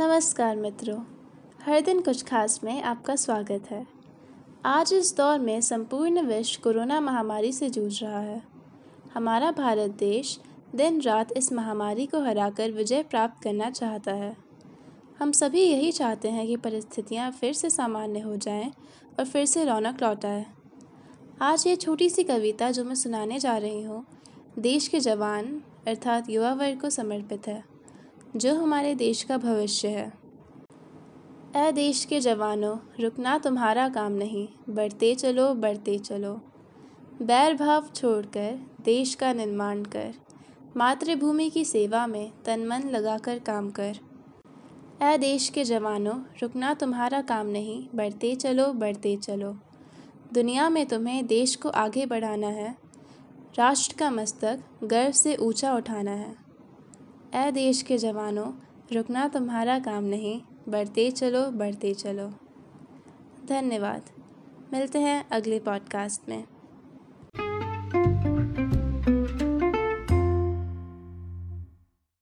नमस्कार मित्रों, हर दिन कुछ खास में आपका स्वागत है। आज इस दौर में संपूर्ण विश्व कोरोना महामारी से जूझ रहा है। हमारा भारत देश दिन रात इस महामारी को हराकर विजय प्राप्त करना चाहता है। हम सभी यही चाहते हैं कि परिस्थितियाँ फिर से सामान्य हो जाएँ और फिर से रौनक लौट आज ये छोटी सी कविता जो मैं सुनाने जा रही हूँ, देश के जवान अर्थात युवा वर्ग को समर्पित है। जो हमारे देश का भविष्य है। ए देश के जवानों, रुकना तुम्हारा काम नहीं, बढ़ते चलो बढ़ते चलो। बैर भाव छोड़कर, देश का निर्माण कर। मातृभूमि की सेवा में तन मन लगाकर काम कर। ए देश के जवानों, रुकना तुम्हारा काम नहीं, बढ़ते चलो बढ़ते चलो। दुनिया में तुम्हें देश को आगे बढ़ाना है। राष्ट्र का मस्तक गर्व से ऊँचा उठाना है। ए देश के जवानों, रुकना तुम्हारा काम नहीं, बढ़ते चलो बढ़ते चलो। धन्यवाद। मिलते हैं अगले पॉडकास्ट में।